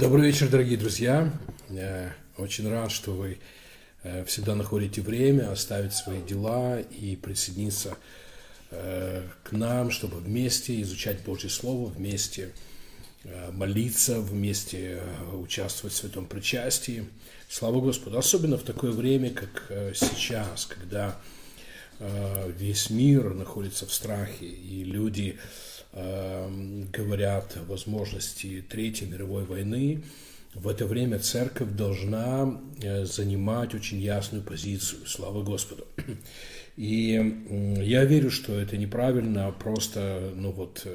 Добрый вечер, дорогие друзья. Я очень рад, что вы э, всегда находите время оставить свои дела и присоединиться э, к нам, чтобы вместе изучать Божье Слово, вместе э, молиться, вместе участвовать в святом причастии. Слава Господу! Особенно в такое время, как сейчас, когда весь мир находится в страхе, и люди говорят о возможности Третьей мировой войны, в это время церковь должна э, занимать очень ясную позицию. Слава Господу. И я верю, что это неправильно а просто ну вот,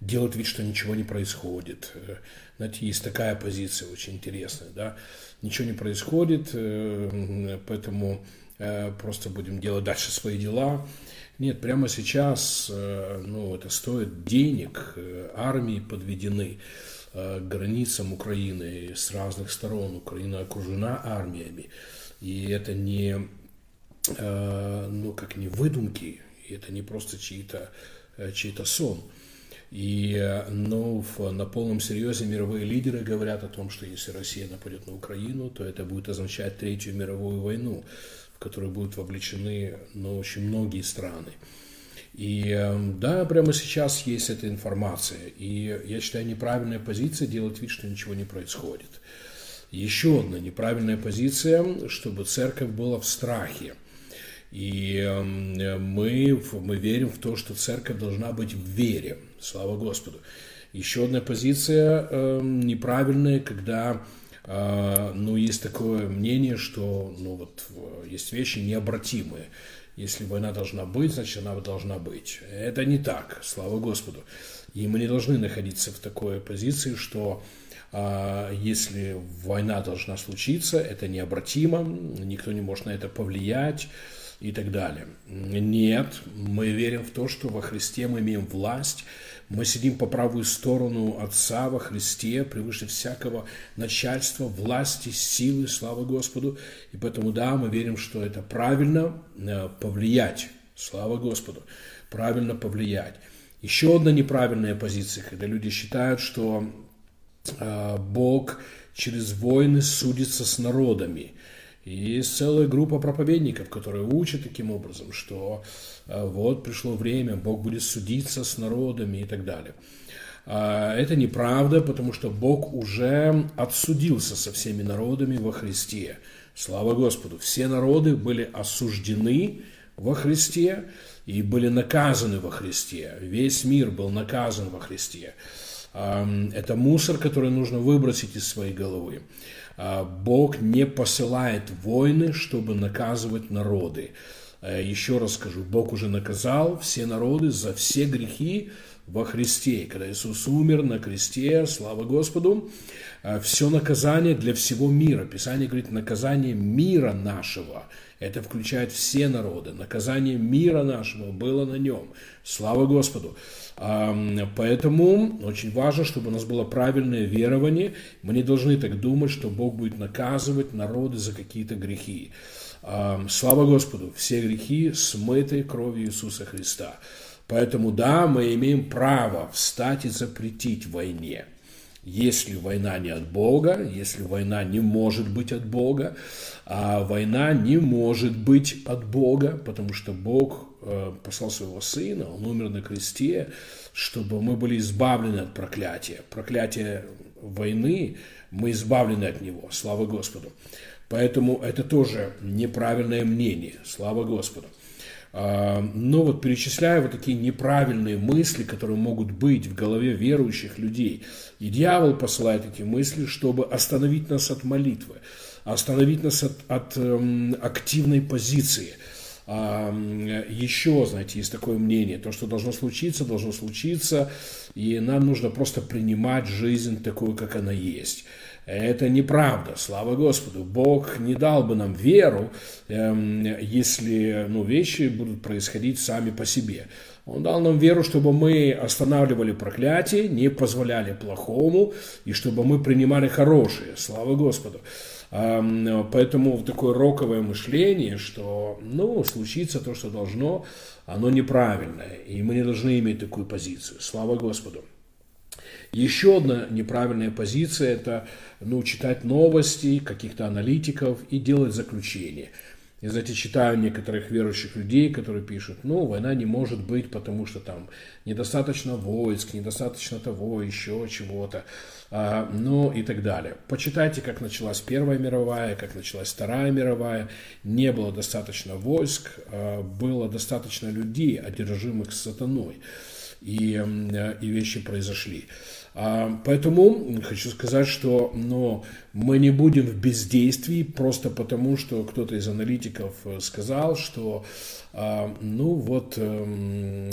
делать вид, что ничего не происходит. Э, знаете, есть такая позиция очень интересная. Да? Ничего не происходит, э, поэтому просто будем делать дальше свои дела. Нет, прямо сейчас э, ну, это стоит денег, э, армии подведены э, к границам Украины с разных сторон. Украина окружена армиями. И это не, ну, как не выдумки, это не просто чьи-то чей сон. И ну, на полном серьезе мировые лидеры говорят о том, что если Россия нападет на Украину, то это будет означать Третью мировую войну которые будут вовлечены ну, очень многие страны. И эм, да, прямо сейчас есть эта информация. И я считаю, неправильная позиция делать вид, что ничего не происходит. Еще одна неправильная позиция, чтобы церковь была в страхе. И эм, мы, мы верим в то, что церковь должна быть в вере. Слава Господу. Еще одна позиция э, неправильная, когда а, ну, есть такое мнение, что ну, вот, есть вещи необратимые. Если война должна быть, значит, она должна быть. Это не так, слава Господу. И мы не должны находиться в такой позиции, что а, если война должна случиться, это необратимо, никто не может на это повлиять и так далее. Нет, мы верим в то, что во Христе мы имеем власть, мы сидим по правую сторону Отца во Христе, превыше всякого начальства, власти, силы, слава Господу. И поэтому, да, мы верим, что это правильно э, повлиять, слава Господу, правильно повлиять. Еще одна неправильная позиция, когда люди считают, что э, Бог через войны судится с народами. И есть целая группа проповедников, которые учат таким образом, что э, вот пришло время, Бог будет судиться с народами и так далее. А, это неправда, потому что Бог уже отсудился со всеми народами во Христе. Слава Господу! Все народы были осуждены во Христе и были наказаны во Христе. Весь мир был наказан во Христе. Это мусор, который нужно выбросить из своей головы. А, Бог не посылает войны, чтобы наказывать народы. Э, еще раз скажу, Бог уже наказал все народы за все грехи во Христе. Когда Иисус умер на кресте, слава Господу, э, все наказание для всего мира. Писание говорит, наказание мира нашего. Это включает все народы. Наказание мира нашего было на нем. Слава Господу. Поэтому очень важно, чтобы у нас было правильное верование. Мы не должны так думать, что Бог будет наказывать народы за какие-то грехи. Слава Господу, все грехи смыты кровью Иисуса Христа. Поэтому да, мы имеем право встать и запретить войне. Если война не от Бога, если война не может быть от Бога, а война не может быть от Бога, потому что Бог Э, послал своего Сына, Он умер на кресте, чтобы мы были избавлены от проклятия. Проклятие войны, мы избавлены от него, слава Господу. Поэтому это тоже неправильное мнение, слава Господу. Но вот перечисляя вот такие неправильные мысли, которые могут быть в голове верующих людей, и дьявол посылает эти мысли, чтобы остановить нас от молитвы, остановить нас от, от эм, активной позиции – еще, знаете, есть такое мнение, то, что должно случиться, должно случиться, и нам нужно просто принимать жизнь такую, как она есть. Это неправда, слава Господу. Бог не дал бы нам веру, эм, если ну, вещи будут происходить сами по себе. Он дал нам веру, чтобы мы останавливали проклятие, не позволяли плохому, и чтобы мы принимали хорошее. Слава Господу. Поэтому такое роковое мышление, что, ну, случится то, что должно, оно неправильное. И мы не должны иметь такую позицию. Слава Господу. Еще одна неправильная позиция – это ну, читать новости каких-то аналитиков и делать заключения. Я, знаете, читаю некоторых верующих людей, которые пишут, ну, война не может быть, потому что там недостаточно войск, недостаточно того, еще чего-то, а, ну и так далее. Почитайте, как началась Первая мировая, как началась Вторая мировая. Не было достаточно войск, а, было достаточно людей, одержимых сатаной, и, и вещи произошли. А, поэтому хочу сказать, что но мы не будем в бездействии просто потому, что кто-то из аналитиков э, сказал, что а, ну вот эм,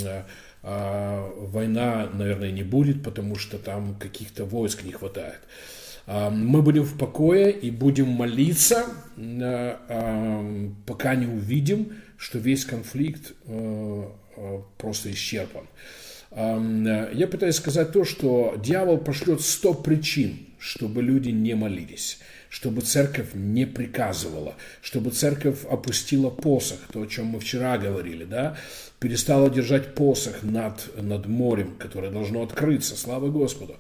а, война, наверное, не будет, потому что там каких-то войск не хватает. Мы будем в покое и будем молиться, пока не увидим, что весь конфликт э, э, просто исчерпан. Э, я пытаюсь сказать то, что дьявол пошлет сто причин, чтобы люди не молились, чтобы церковь не приказывала, чтобы церковь опустила посох, то, о чем мы вчера говорили, да, перестала держать посох над, над морем, которое должно открыться, слава Господу.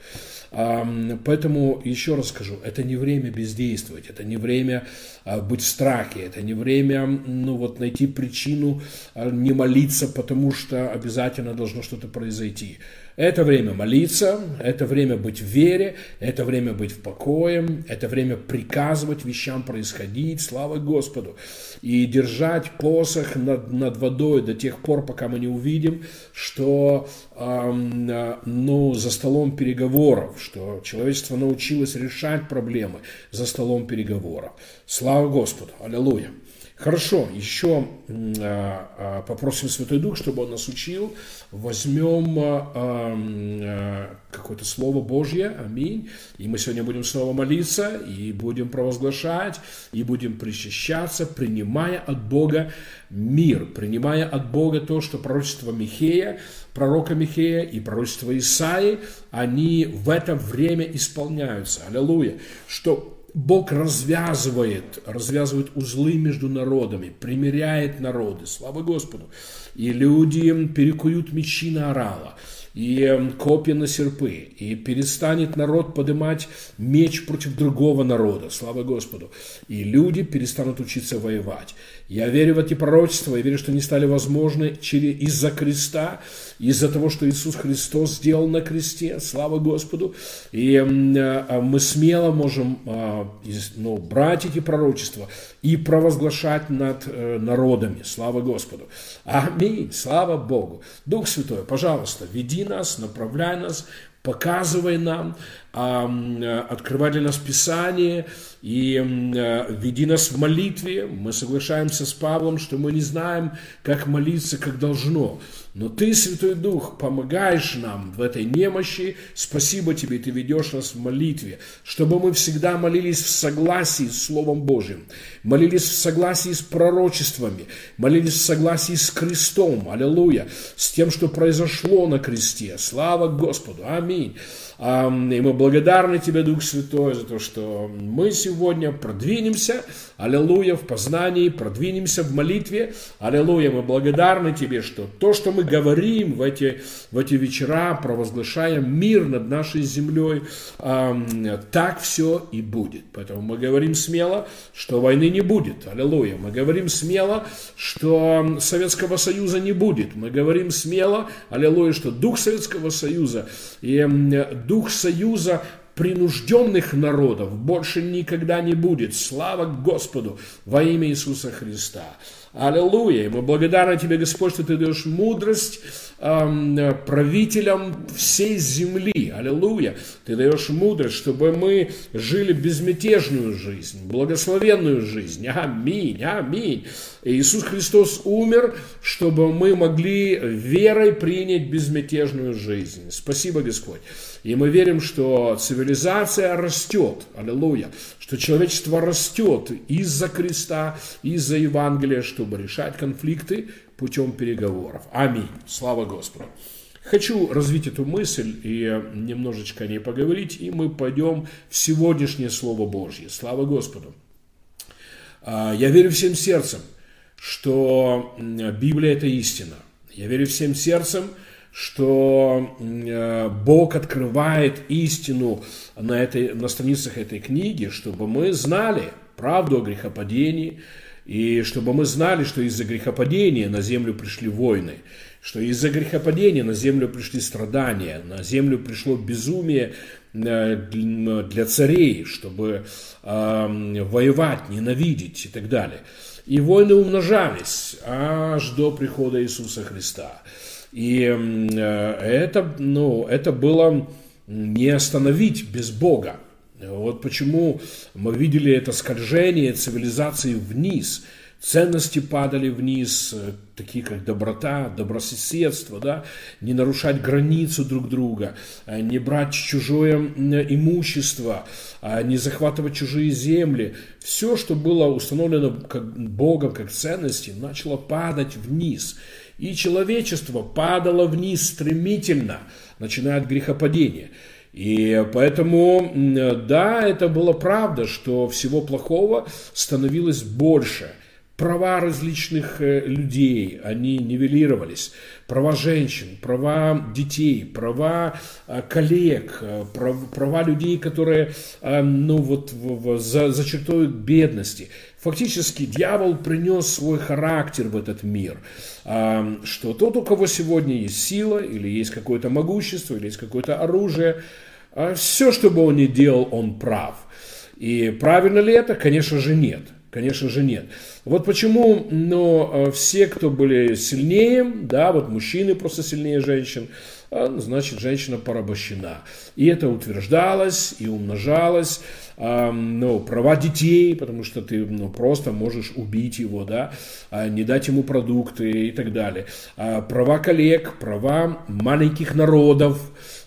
Поэтому еще раз скажу, это не время бездействовать, это не время а, быть в страхе, это не время ну, вот, найти причину а, не молиться, потому что обязательно должно что-то произойти. Это время молиться, это время быть в вере, это время быть в покое, это время приказывать вещам происходить, слава Господу, и держать посох над, над водой до тех пор, пока мы не увидим, что э, ну, за столом переговоров, что человечество научилось решать проблемы за столом переговоров. Слава Господу, аллилуйя. Хорошо, еще а, а, попросим Святой Дух, чтобы Он нас учил. Возьмем а, какое-то Слово Божье, аминь. И мы сегодня будем снова молиться, и будем провозглашать, и будем причащаться, принимая от Бога мир, принимая от Бога то, что пророчество Михея, пророка Михея и пророчество Исаи, они в это время исполняются. Аллилуйя. Что Бог развязывает, развязывает узлы между народами, примиряет народы, слава Господу. И люди перекуют мечи на орала и копья на серпы, и перестанет народ поднимать меч против другого народа, слава Господу, и люди перестанут учиться воевать. Я верю в эти пророчества, я верю, что они стали возможны из-за креста, из-за того, что Иисус Христос сделал на кресте, слава Господу, и а, мы смело можем а, ну, брать эти пророчества и провозглашать над э, народами, слава Господу. Аминь, слава Богу. Дух Святой, пожалуйста, веди нас, направляй нас, показывай нам, открывай для нас Писание и веди нас в молитве. Мы соглашаемся с Павлом, что мы не знаем, как молиться, как должно. Но Ты, Святой Дух, помогаешь нам в этой немощи. Спасибо Тебе, Ты ведешь нас в молитве, чтобы мы всегда молились в согласии с Словом Божьим, молились в согласии с пророчествами, молились в согласии с крестом, аллилуйя, с тем, что произошло на кресте. Слава Господу, аминь. И мы благодарны Тебе, Дух Святой, за то, что мы сегодня продвинемся, аллилуйя, в познании, продвинемся в молитве, аллилуйя, мы благодарны Тебе, что то, что мы говорим в эти, в эти вечера, провозглашаем мир над нашей землей, так все и будет. Поэтому мы говорим смело, что войны не будет, аллилуйя. Мы говорим смело, что Советского Союза не будет. Мы говорим смело, аллилуйя, что Дух Советского Союза и дух союза принужденных народов больше никогда не будет. Слава Господу во имя Иисуса Христа. Аллилуйя. Мы благодарны Тебе, Господь, что Ты даешь мудрость эм, правителям всей земли. Аллилуйя. Ты даешь мудрость, чтобы мы жили безмятежную жизнь, благословенную жизнь. Аминь, аминь. Иисус Христос умер, чтобы мы могли верой принять безмятежную жизнь. Спасибо, Господь. И мы верим, что цивилизация растет, аллилуйя, что человечество растет из-за креста, из-за Евангелия, чтобы решать конфликты путем переговоров. Аминь. Слава Господу. Хочу развить эту мысль и немножечко о ней поговорить, и мы пойдем в сегодняшнее Слово Божье. Слава Господу. А, я верю всем сердцем, что Библия – это истина. Я верю всем сердцем, что э, Бог открывает истину на, этой, на страницах этой книги, чтобы мы знали правду о грехопадении, и чтобы мы знали, что из-за грехопадения на землю пришли войны, что из-за грехопадения на землю пришли страдания, на землю пришло безумие э, для царей, чтобы воевать, ненавидеть и так далее. И войны умножались аж до прихода Иисуса Христа. И э, это, ну, это было не остановить без Бога. Вот почему мы видели это скольжение цивилизации вниз – Ценности падали вниз, э, такие как доброта, добрососедство, да, не нарушать границу друг друга, э, не брать чужое имущество, а не захватывать чужие земли. Все, что было установлено как Богом как ценности, начало падать вниз. И человечество падало вниз стремительно, начиная от грехопадения. И поэтому, да, это было правда, что всего плохого становилось больше – права различных э, людей, они нивелировались. Права женщин, права детей, права э, коллег, э, права людей, которые ну, вот, за, за чертой бедности. Фактически дьявол принес свой характер в этот мир, что тот, у кого сегодня есть сила, или есть какое-то могущество, или есть какое-то оружие, все, что бы он ни делал, он прав. И правильно ли это? Конечно же нет. Конечно же нет. Вот почему, но э, все, кто были сильнее, да, вот мужчины просто сильнее женщин, а, значит, женщина порабощена. И это утверждалось и умножалось. Ну, права детей, потому что ты ну, просто можешь убить его, да, а, не дать ему продукты и так далее. А, права коллег, права маленьких народов,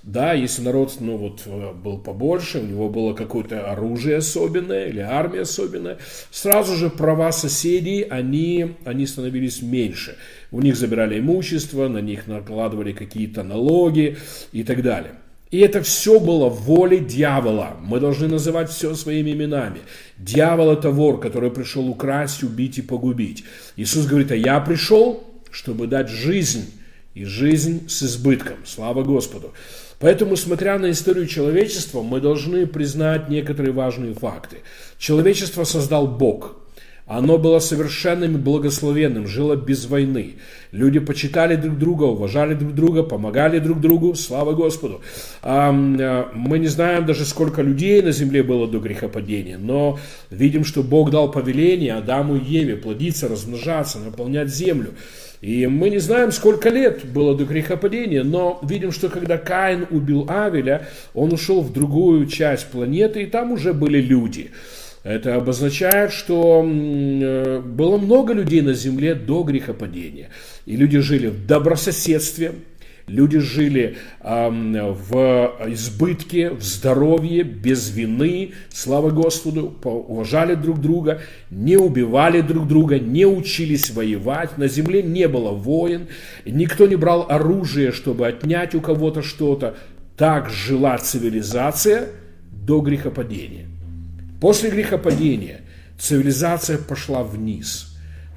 да, если народ, ну вот, э, был побольше, у него было какое-то оружие особенное или армия особенная, сразу же права соседей, они, они становились меньше. У них забирали имущество, на них накладывали какие-то налоги и так далее. И это все было в воле дьявола. Мы должны называть все своими именами. Дьявол это вор, который пришел украсть, убить и погубить. Иисус говорит, а я пришел, чтобы дать жизнь, и жизнь с избытком. Слава Господу. Поэтому, смотря на историю человечества, мы должны признать некоторые важные факты. Человечество создал Бог. Оно было совершенным и благословенным, жило без войны. Люди почитали друг друга, уважали друг друга, помогали друг другу. Слава Господу. А, мы не знаем даже, сколько людей на земле было до грехопадения, но видим, что Бог дал повеление Адаму и Еве плодиться, размножаться, наполнять землю. И мы не знаем, сколько лет было до грехопадения, но видим, что когда Каин убил Авеля, он ушел в другую часть планеты, и там уже были люди. Это обозначает, что э, было много людей на земле до грехопадения. И люди жили в добрососедстве, Люди жили в избытке, в здоровье, без вины, слава Господу, уважали друг друга, не убивали друг друга, не учились воевать, на земле не было войн, никто не брал оружие, чтобы отнять у кого-то что-то. Так жила цивилизация до грехопадения. После грехопадения цивилизация пошла вниз –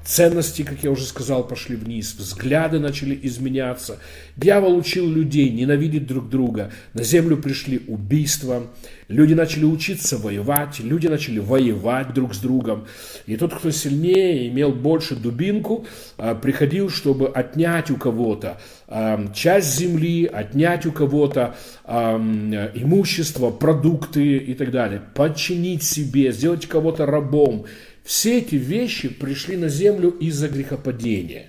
Ценности, как я уже сказал, пошли вниз, взгляды начали изменяться. Дьявол учил людей ненавидеть друг друга. На землю пришли убийства. Люди начали учиться воевать, люди начали воевать друг с другом. И тот, кто сильнее, имел больше дубинку, а, приходил, чтобы отнять у кого-то а, часть земли, отнять у кого-то а, имущество, продукты и так далее, подчинить себе, сделать кого-то рабом. Все эти вещи пришли на землю из-за грехопадения.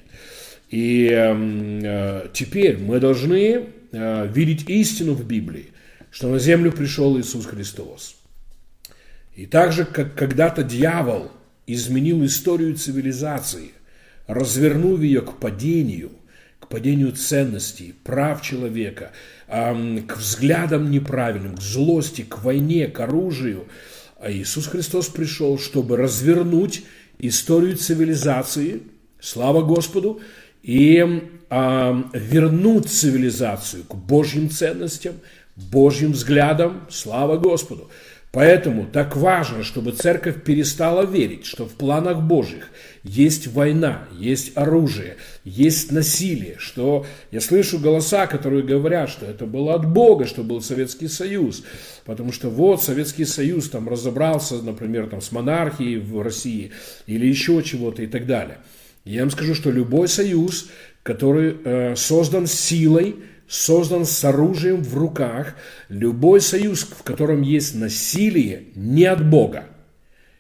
И эм, э, теперь мы должны э, видеть истину в Библии, что на землю пришел Иисус Христос. И так же, как когда-то дьявол изменил историю цивилизации, развернув ее к падению, к падению ценностей, прав человека, э, к взглядам неправильным, к злости, к войне, к оружию – а Иисус Христос пришел, чтобы развернуть историю цивилизации, слава Господу, и а, вернуть цивилизацию к Божьим ценностям, Божьим взглядам, слава Господу. Поэтому так важно, чтобы церковь перестала верить, что в планах Божьих есть война, есть оружие, есть насилие, что я слышу голоса, которые говорят, что это было от Бога, что был Советский Союз, потому что вот Советский Союз там разобрался, например, там с монархией в России или еще чего-то и так далее. Я вам скажу, что любой союз, который э, создан силой, создан с оружием в руках, любой союз, в котором есть насилие, не от Бога.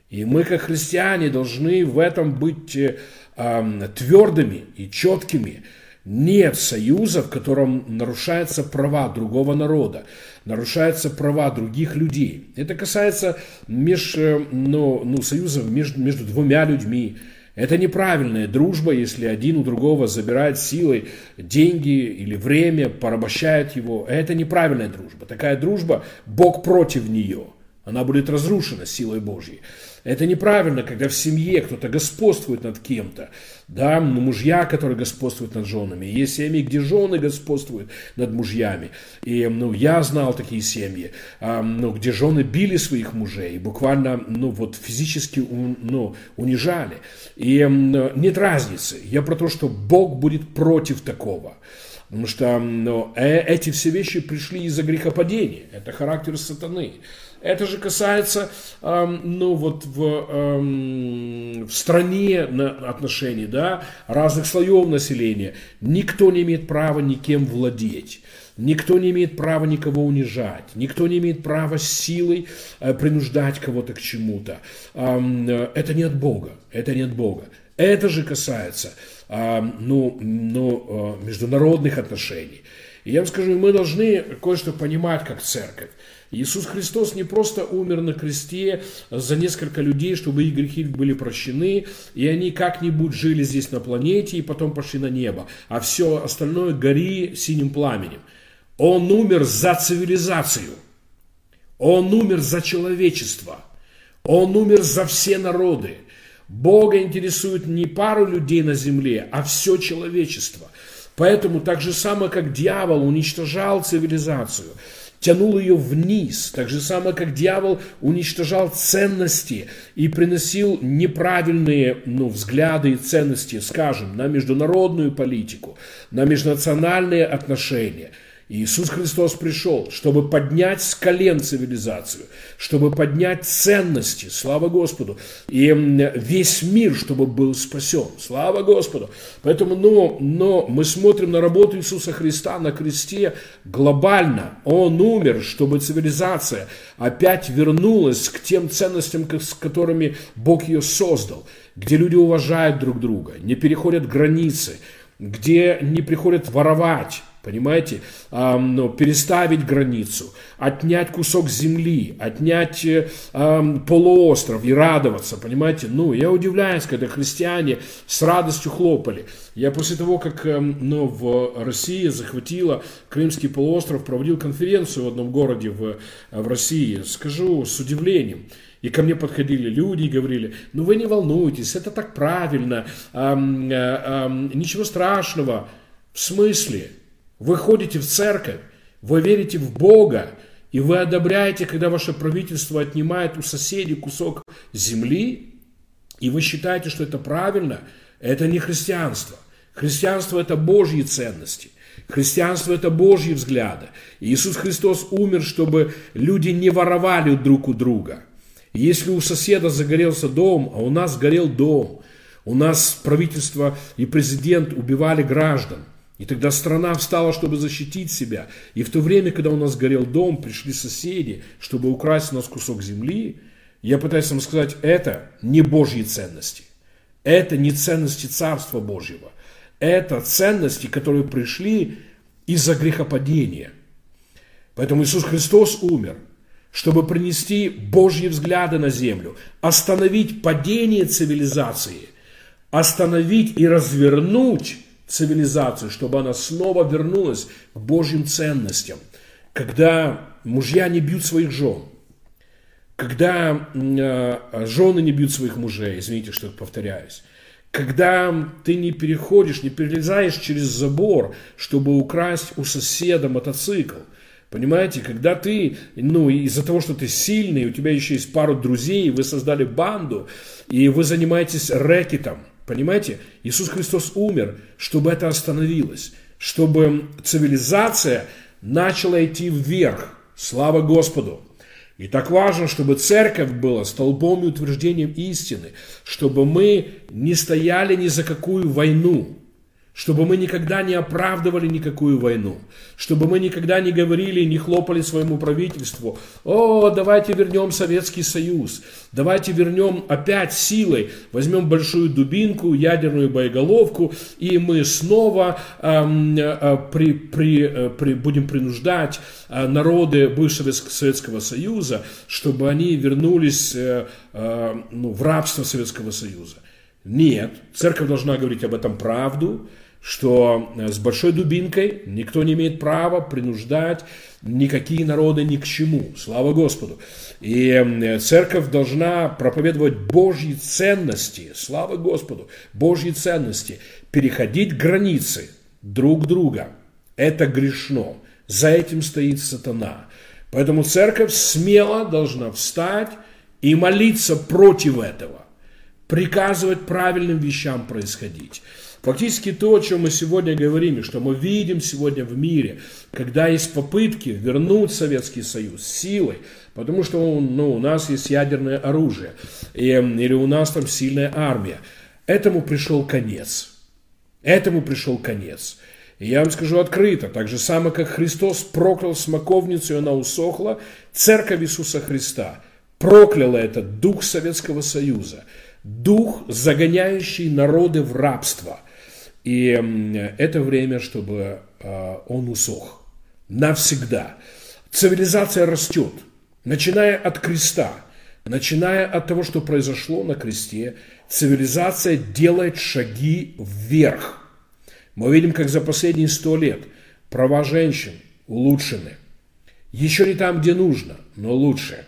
И мы, как христиане, должны в этом быть э, твердыми и четкими. Нет союза, в котором нарушаются права другого народа, нарушаются права других людей. Это касается меж, ну, ну, союзов между, между двумя людьми, это неправильная дружба, если один у другого забирает силой деньги или время, порабощает его. Это неправильная дружба. Такая дружба, Бог против нее. Она будет разрушена силой Божьей. Это неправильно, когда в семье кто-то господствует над кем-то. Да, мужья, которые господствуют над женами. Есть семьи, где жены господствуют над мужьями. И ну, я знал такие семьи, а, ну, где жены били своих мужей, буквально ну, вот, физически ну, унижали. И нет разницы. Я про то, что Бог будет против такого. Потому что ну, э, эти все вещи пришли из-за грехопадения. Это характер сатаны. Это же касается, эм, ну вот в, эм, в стране отношений, да, разных слоев населения. Никто не имеет права никем владеть. Никто не имеет права никого унижать, никто не имеет права силой э, принуждать кого-то к чему-то. Эм, это не от Бога, это не от Бога. Это же касается ну, ну, э, международных отношений. И я вам скажу, мы должны кое-что понимать как церковь. Иисус Христос не просто умер на кресте за несколько людей, чтобы их грехи были прощены, и они как-нибудь жили здесь на планете и потом пошли на небо, а все остальное гори синим пламенем. Он умер за цивилизацию. Он умер за человечество. Он умер за все народы. Бога интересует не пару людей на земле, а все человечество. Поэтому так же самое, как дьявол уничтожал цивилизацию, тянул ее вниз, так же самое, как дьявол уничтожал ценности и приносил неправильные ну, взгляды и ценности, скажем, на международную политику, на межнациональные отношения – Иисус Христос пришел, чтобы поднять с колен цивилизацию, чтобы поднять ценности, слава Господу, и весь мир, чтобы был спасен, слава Господу. Поэтому, но, но мы смотрим на работу Иисуса Христа на кресте глобально. Он умер, чтобы цивилизация опять вернулась к тем ценностям, с которыми Бог ее создал, где люди уважают друг друга, не переходят границы, где не приходят воровать, Понимаете? Переставить границу, отнять кусок земли, отнять а, полуостров и радоваться. Понимаете? Ну, я удивляюсь, когда христиане с радостью хлопали. Я после того, как ну, в России захватила Крымский полуостров, проводил конференцию в одном городе в, в России, скажу с удивлением. И ко мне подходили люди и говорили, ну вы не волнуйтесь, это так правильно, эм, э, эм, ничего страшного. В смысле? Вы ходите в церковь, вы верите в Бога, и вы одобряете, когда ваше правительство отнимает у соседей кусок земли, и вы считаете, что это правильно, это не христианство. Христианство – это Божьи ценности. Христианство – это Божьи взгляды. Иисус Христос умер, чтобы люди не воровали друг у друга. Если у соседа загорелся дом, а у нас горел дом, у нас правительство и президент убивали граждан – и тогда страна встала, чтобы защитить себя. И в то время, когда у нас горел дом, пришли соседи, чтобы украсть у нас кусок земли, я пытаюсь вам сказать, это не Божьи ценности. Это не ценности Царства Божьего. Это ценности, которые пришли из-за грехопадения. Поэтому Иисус Христос умер, чтобы принести Божьи взгляды на землю, остановить падение цивилизации, остановить и развернуть цивилизацию, чтобы она снова вернулась к Божьим ценностям. Когда мужья не бьют своих жен, когда э, жены не бьют своих мужей, извините, что повторяюсь, когда ты не переходишь, не перелезаешь через забор, чтобы украсть у соседа мотоцикл, Понимаете, когда ты, ну, из-за того, что ты сильный, у тебя еще есть пару друзей, вы создали банду, и вы занимаетесь рэкетом, понимаете? Иисус Христос умер, чтобы это остановилось, чтобы цивилизация начала идти вверх. Слава Господу! И так важно, чтобы церковь была столбом и утверждением истины, чтобы мы не стояли ни за какую войну, чтобы мы никогда не оправдывали никакую войну, чтобы мы никогда не говорили и не хлопали своему правительству, о, давайте вернем Советский Союз, давайте вернем опять силой, возьмем большую дубинку, ядерную боеголовку, и мы снова эм, э, при, при, э, при, будем принуждать э, народы бывшего Советского Союза, чтобы они вернулись э, э, ну, в рабство Советского Союза. Нет, церковь должна говорить об этом правду, что э, с большой дубинкой никто не имеет права принуждать никакие народы ни к чему. Слава Господу. И церковь должна проповедовать Божьи ценности. Слава Господу. Божьи ценности. Переходить границы друг друга. Это грешно. За этим стоит сатана. Поэтому церковь смело должна встать и молиться против этого. Приказывать правильным вещам происходить. Фактически то, о чем мы сегодня говорим, и что мы видим сегодня в мире, когда есть попытки вернуть Советский Союз силой, потому что ну, у нас есть ядерное оружие, и, или у нас там сильная армия, этому пришел конец. Этому пришел конец. И я вам скажу открыто, так же самое, как Христос проклял смоковницу, и она усохла, Церковь Иисуса Христа прокляла этот дух Советского Союза, дух, загоняющий народы в рабство – и это время, чтобы а, он усох. Навсегда. Цивилизация растет, начиная от креста, начиная от того, что произошло на кресте, цивилизация делает шаги вверх. Мы видим, как за последние сто лет права женщин улучшены. Еще не там, где нужно, но лучше.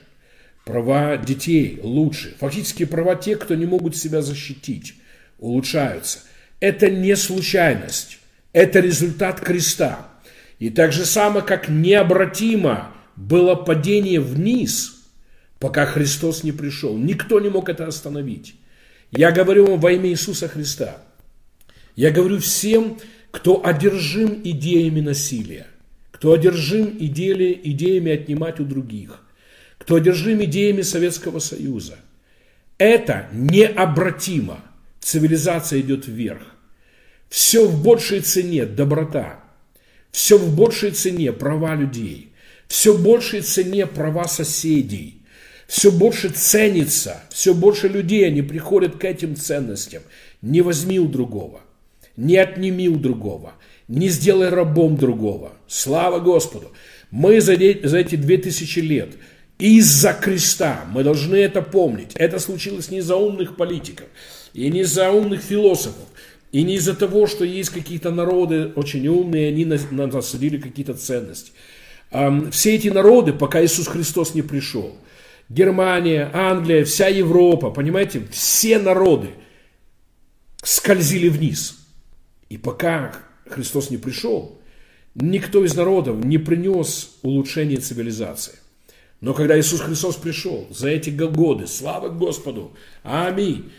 Права детей лучше. Фактически права тех, кто не могут себя защитить, улучшаются – это не случайность, это результат креста. И так же само, как необратимо было падение вниз, пока Христос не пришел. Никто не мог это остановить. Я говорю вам во имя Иисуса Христа. Я говорю всем, кто одержим идеями насилия, кто одержим идеями, идеями отнимать у других, кто одержим идеями Советского Союза. Это необратимо. Цивилизация идет вверх. Все в большей цене доброта. Все в большей цене права людей. Все в большей цене права соседей. Все больше ценится, все больше людей, они приходят к этим ценностям. Не возьми у другого, не отними у другого, не сделай рабом другого. Слава Господу! Мы за, за эти две тысячи лет из-за креста, мы должны это помнить, это случилось не из-за умных политиков и не из-за умных философов, и не из-за того, что есть какие-то народы очень умные, они насадили какие-то ценности. Все эти народы, пока Иисус Христос не пришел, Германия, Англия, вся Европа, понимаете, все народы скользили вниз. И пока Христос не пришел, никто из народов не принес улучшение цивилизации. Но когда Иисус Христос пришел, за эти годы, слава Господу, аминь,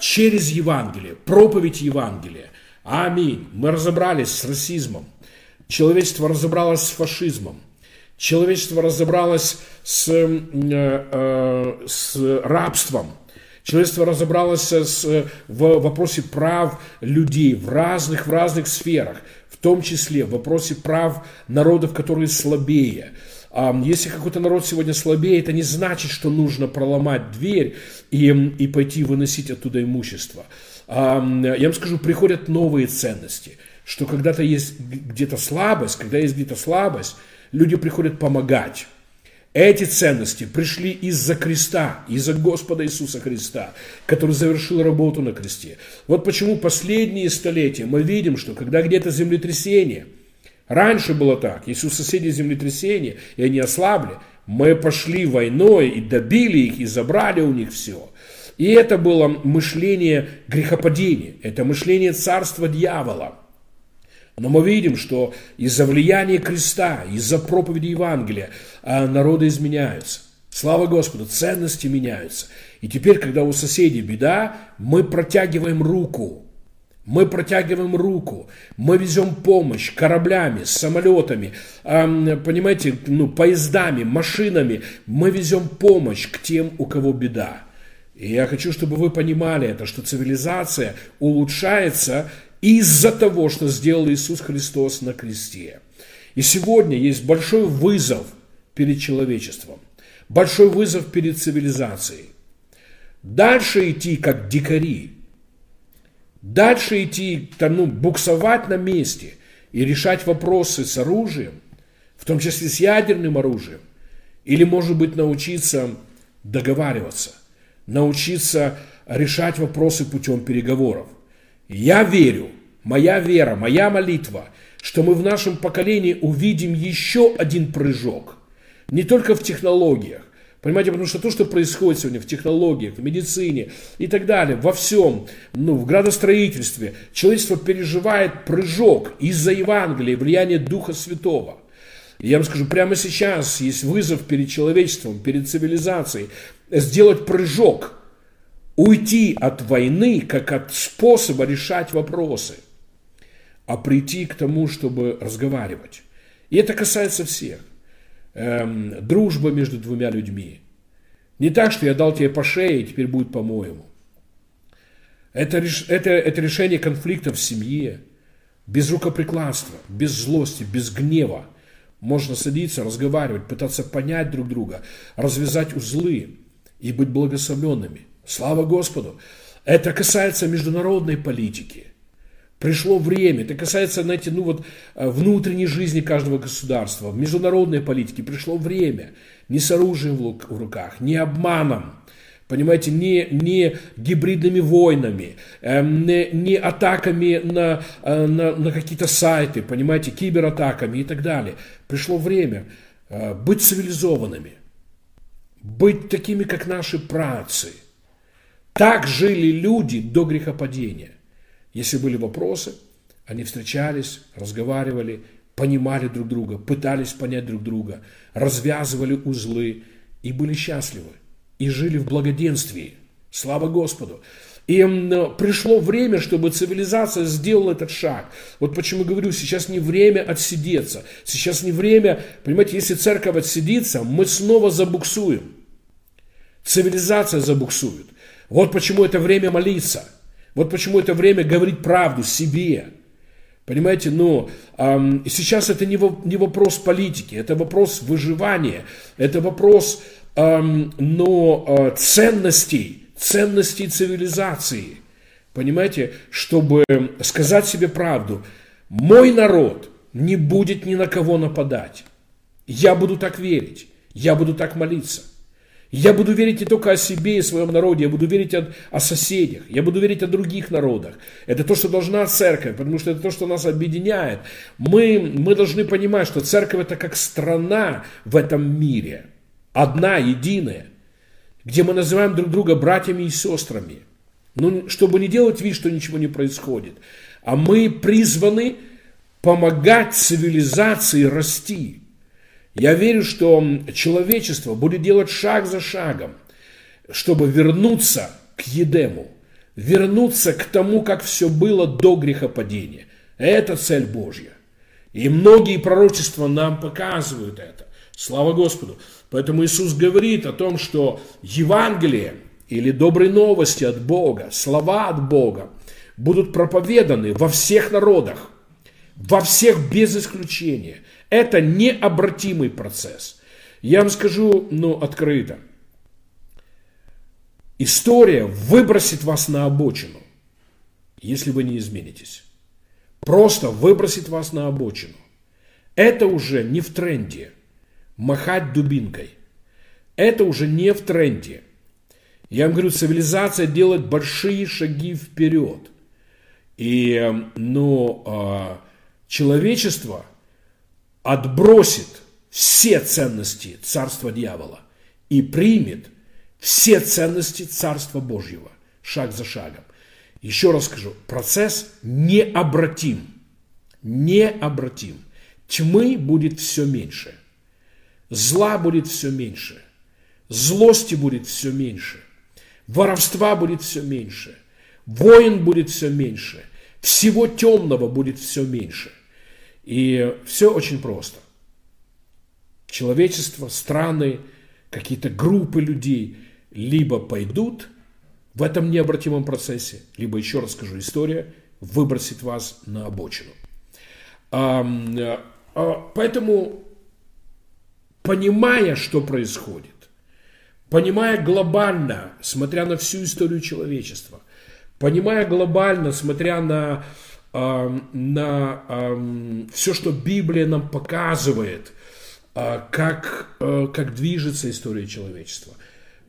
через Евангелие, проповедь Евангелия. Аминь. Мы разобрались с расизмом. Человечество разобралось с фашизмом. Человечество разобралось с, э, э, с рабством. Человечество разобралось с, в вопросе прав людей в разных, в разных сферах, в том числе в вопросе прав народов, которые слабее, если какой-то народ сегодня слабее, это не значит, что нужно проломать дверь и, и пойти выносить оттуда имущество. Я вам скажу, приходят новые ценности, что когда-то есть где-то слабость, когда есть где-то слабость, люди приходят помогать. Эти ценности пришли из-за креста, из-за Господа Иисуса Христа, который завершил работу на кресте. Вот почему последние столетия мы видим, что когда где-то землетрясение – Раньше было так, если у соседей землетрясение, и они ослабли, мы пошли войной и добили их, и забрали у них все. И это было мышление грехопадения, это мышление царства дьявола. Но мы видим, что из-за влияния креста, из-за проповеди Евангелия а, народы изменяются. Слава Господу, ценности меняются. И теперь, когда у соседей беда, мы протягиваем руку. Мы протягиваем руку, мы везем помощь кораблями, самолетами, понимаете, ну, поездами, машинами. Мы везем помощь к тем, у кого беда. И я хочу, чтобы вы понимали это, что цивилизация улучшается из-за того, что сделал Иисус Христос на кресте. И сегодня есть большой вызов перед человечеством, большой вызов перед цивилизацией. Дальше идти как дикари, дальше идти, ну, буксовать на месте и решать вопросы с оружием, в том числе с ядерным оружием, или, может быть, научиться договариваться, научиться решать вопросы путем переговоров. Я верю, моя вера, моя молитва, что мы в нашем поколении увидим еще один прыжок. Не только в технологиях. Понимаете, потому что то, что происходит сегодня в технологиях, в медицине и так далее, во всем, ну, в градостроительстве, человечество переживает прыжок из-за Евангелия, влияния Духа Святого. Я вам скажу, прямо сейчас есть вызов перед человечеством, перед цивилизацией, сделать прыжок – уйти от войны как от способа решать вопросы, а прийти к тому, чтобы разговаривать. И это касается всех. Эм, дружба между двумя людьми. Не так, что я дал тебе по шее, и теперь будет по-моему. Это, это, это решение конфликтов в семье, без рукоприкладства, без злости, без гнева. Можно садиться, разговаривать, пытаться понять друг друга, развязать узлы и быть благословленными – Слава Господу! Это касается международной политики. Пришло время, это касается, знаете, ну вот э, внутренней жизни каждого государства, международной политике пришло время. Не с оружием в руках, не обманом, понимаете, не, не гибридными войнами, эм, не, не атаками на, э, на, на какие-то сайты, понимаете, кибератаками и так далее. Пришло время э, быть цивилизованными, быть такими, как наши працы – так жили люди до грехопадения. Если были вопросы, они встречались, разговаривали, понимали друг друга, пытались понять друг друга, развязывали узлы и были счастливы. И жили в благоденствии. Слава Господу. И пришло время, чтобы цивилизация сделала этот шаг. Вот почему говорю, сейчас не время отсидеться. Сейчас не время, понимаете, если церковь отсидится, мы снова забуксуем. Цивилизация забуксует. Вот почему это время молиться. Вот почему это время говорить правду себе. Понимаете, но эм, сейчас это не, не вопрос политики, это вопрос выживания, это вопрос эм, но, э, ценностей, ценностей цивилизации. Понимаете, чтобы сказать себе правду, мой народ не будет ни на кого нападать. Я буду так верить, я буду так молиться. Я буду верить не только о себе и своем народе, я буду верить о, о соседях, я буду верить о других народах. Это то, что должна церковь, потому что это то, что нас объединяет. Мы, мы должны понимать, что церковь это как страна в этом мире, одна, единая, где мы называем друг друга братьями и сестрами. Ну, чтобы не делать вид, что ничего не происходит. А мы призваны помогать цивилизации расти. Я верю, что человечество будет делать шаг за шагом, чтобы вернуться к Едему, вернуться к тому, как все было до грехопадения. Это цель Божья. И многие пророчества нам показывают это. Слава Господу. Поэтому Иисус говорит о том, что Евангелие или добрые новости от Бога, слова от Бога будут проповеданы во всех народах, во всех без исключения. Это необратимый процесс. Я вам скажу, ну, открыто. История выбросит вас на обочину, если вы не изменитесь. Просто выбросит вас на обочину. Это уже не в тренде. Махать дубинкой. Это уже не в тренде. Я вам говорю, цивилизация делает большие шаги вперед. И, ну, человечество – отбросит все ценности царства дьявола и примет все ценности царства Божьего шаг за шагом. Еще раз скажу, процесс необратим. необратим. Тьмы будет все меньше. Зла будет все меньше. Злости будет все меньше. Воровства будет все меньше. Воин будет все меньше. Всего темного будет все меньше. И все очень просто. Человечество, страны, какие-то группы людей либо пойдут в этом необратимом процессе, либо, еще раз скажу, история выбросит вас на обочину. А, поэтому, понимая, что происходит, понимая глобально, смотря на всю историю человечества, понимая глобально, смотря на, на все, что Библия нам показывает, а, как, э, как движется история человечества,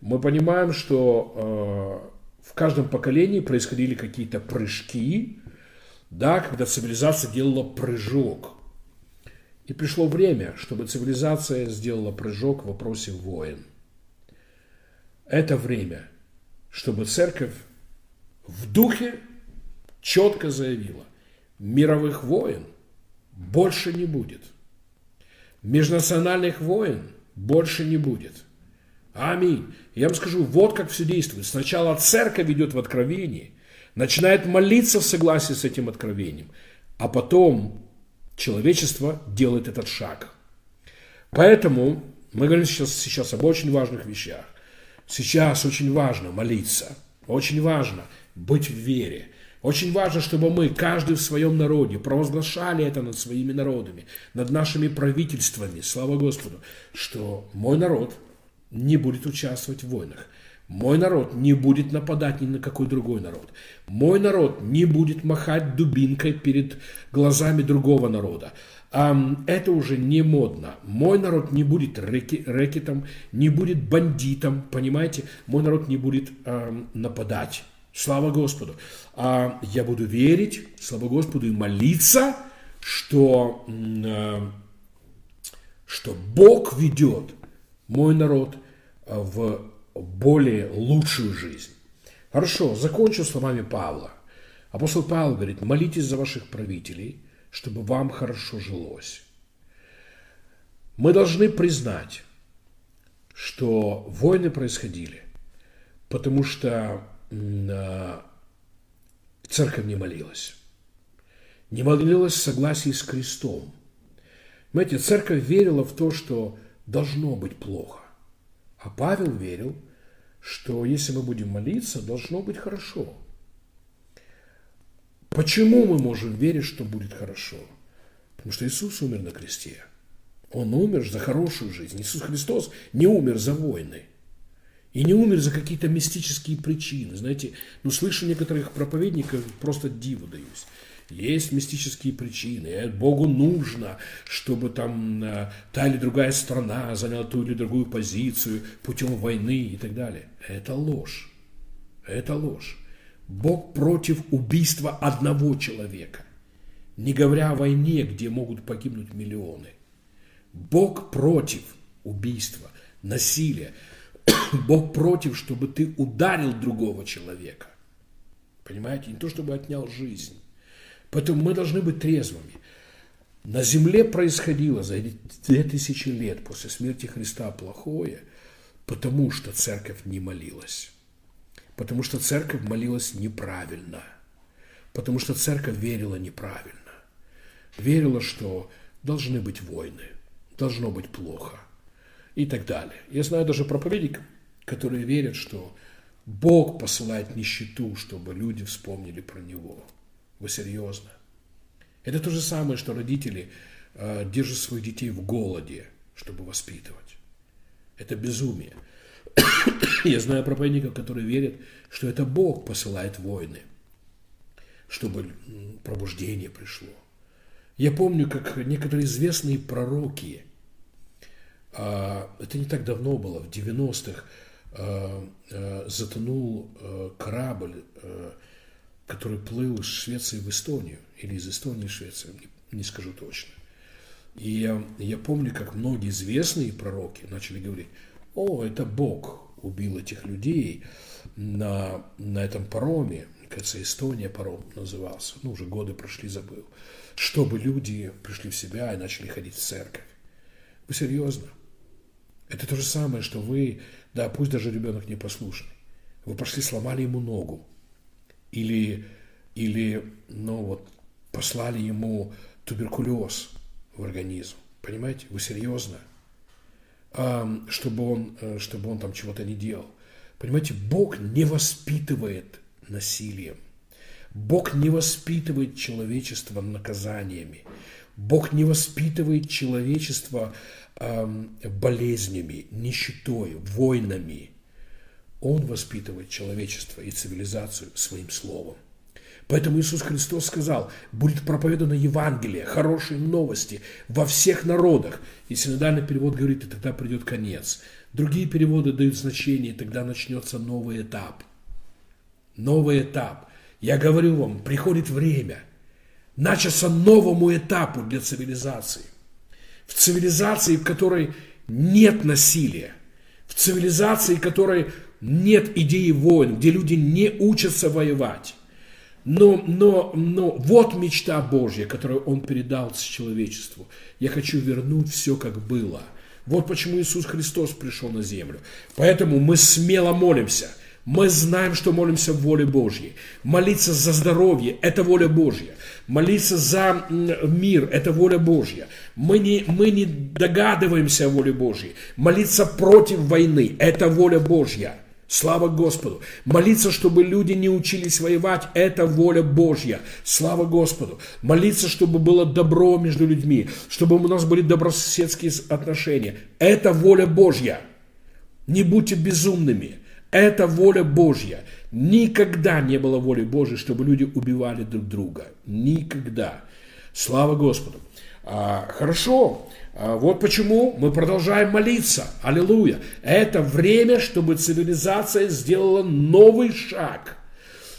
мы понимаем, что э, в каждом поколении происходили какие-то прыжки, да, когда цивилизация делала прыжок. И пришло время, чтобы цивилизация сделала прыжок в вопросе войн. Это время, чтобы церковь в духе четко заявила, мировых войн больше не будет. Межнациональных войн больше не будет. Аминь. Я вам скажу, вот как все действует. Сначала церковь идет в откровении, начинает молиться в согласии с этим откровением, а потом человечество делает этот шаг. Поэтому мы говорим сейчас, сейчас об очень важных вещах. Сейчас очень важно молиться, очень важно быть в вере. Очень важно, чтобы мы, каждый в своем народе, провозглашали это над своими народами, над нашими правительствами, слава Господу, что мой народ не будет участвовать в войнах. Мой народ не будет нападать ни на какой другой народ. Мой народ не будет махать дубинкой перед глазами другого народа. Это уже не модно. Мой народ не будет рэкетом, не будет бандитом, понимаете? Мой народ не будет нападать. Слава Господу. А я буду верить, слава Господу, и молиться, что, а, что Бог ведет мой народ в более лучшую жизнь. Хорошо, закончу словами Павла. Апостол Павел говорит, молитесь за ваших правителей, чтобы вам хорошо жилось. Мы должны признать, что войны происходили, потому что а, церковь не молилась. Не молилась в согласии с крестом. Знаете, церковь верила в то, что должно быть плохо. А Павел верил, что если мы будем молиться, должно быть хорошо. Почему мы можем верить, что будет хорошо? Потому что Иисус умер на кресте. Он умер за хорошую жизнь. Иисус Христос не умер за войны. И не умер за какие-то мистические причины. Знаете, ну слышу некоторых проповедников, просто диву даюсь. Есть мистические причины. Богу нужно, чтобы там э, та или другая страна заняла ту или другую позицию путем войны и так далее. Это ложь. Это ложь. Бог против убийства одного человека. Не говоря о войне, где могут погибнуть миллионы. Бог против убийства, насилия. Бог против, чтобы ты ударил другого человека. Понимаете? Не то, чтобы отнял жизнь. Поэтому мы должны быть трезвыми. На земле происходило за две тысячи лет после смерти Христа плохое, потому что церковь не молилась. Потому что церковь молилась неправильно. Потому что церковь верила неправильно. Верила, что должны быть войны, должно быть плохо и так далее. Я знаю даже проповедников, которые верят, что Бог посылает нищету, чтобы люди вспомнили про Него – вы серьезно? Это то же самое, что родители э, держат своих детей в голоде, чтобы воспитывать. Это безумие. Я знаю проповедников, которые верят, что это Бог посылает войны, чтобы пробуждение пришло. Я помню, как некоторые известные пророки, это не так давно было, в 90-х, э, э, затонул корабль, который плыл из Швеции в Эстонию, или из Эстонии в Швецию, не, скажу точно. И я, я помню, как многие известные пророки начали говорить, о, это Бог убил этих людей на, на этом пароме. кажется, Эстония паром назывался, ну, уже годы прошли, забыл, чтобы люди пришли в себя и начали ходить в церковь. Вы серьезно? Это то же самое, что вы, да, пусть даже ребенок непослушный, вы пошли, сломали ему ногу, или, или ну вот, послали ему туберкулез в организм. Понимаете, вы серьезно? А, чтобы, он, э, чтобы он там чего-то не делал. Понимаете, Бог не воспитывает насилием. Бог не воспитывает человечество наказаниями. Бог не воспитывает человечество болезнями, нищетой, войнами. Он воспитывает человечество и цивилизацию своим словом. Поэтому Иисус Христос сказал, будет проповедано Евангелие, хорошие новости во всех народах. И синодальный перевод говорит, и тогда придет конец. Другие переводы дают значение, и тогда начнется новый этап. Новый этап. Я говорю вам, приходит время. Начаться новому этапу для цивилизации. В цивилизации, в которой нет насилия. В цивилизации, в которой нет идеи войн, где люди не учатся воевать. Но, но, но вот мечта Божья, которую Он передал человечеству. Я хочу вернуть все, как было. Вот почему Иисус Христос пришел на землю. Поэтому мы смело молимся. Мы знаем, что молимся в воле Божьей. Молиться за здоровье – это воля Божья. Молиться за мир – это воля Божья. Мы не, мы не догадываемся о воле Божьей. Молиться против войны – это воля Божья. Слава Господу. Молиться, чтобы люди не учились воевать, это воля Божья. Слава Господу. Молиться, чтобы было добро между людьми, чтобы у нас были добрососедские отношения. Это воля Божья. Не будьте безумными. Это воля Божья. Никогда не было воли Божьей, чтобы люди убивали друг друга. Никогда. Слава Господу. А, хорошо. А вот почему мы продолжаем молиться. Аллилуйя. Это время, чтобы цивилизация сделала новый шаг.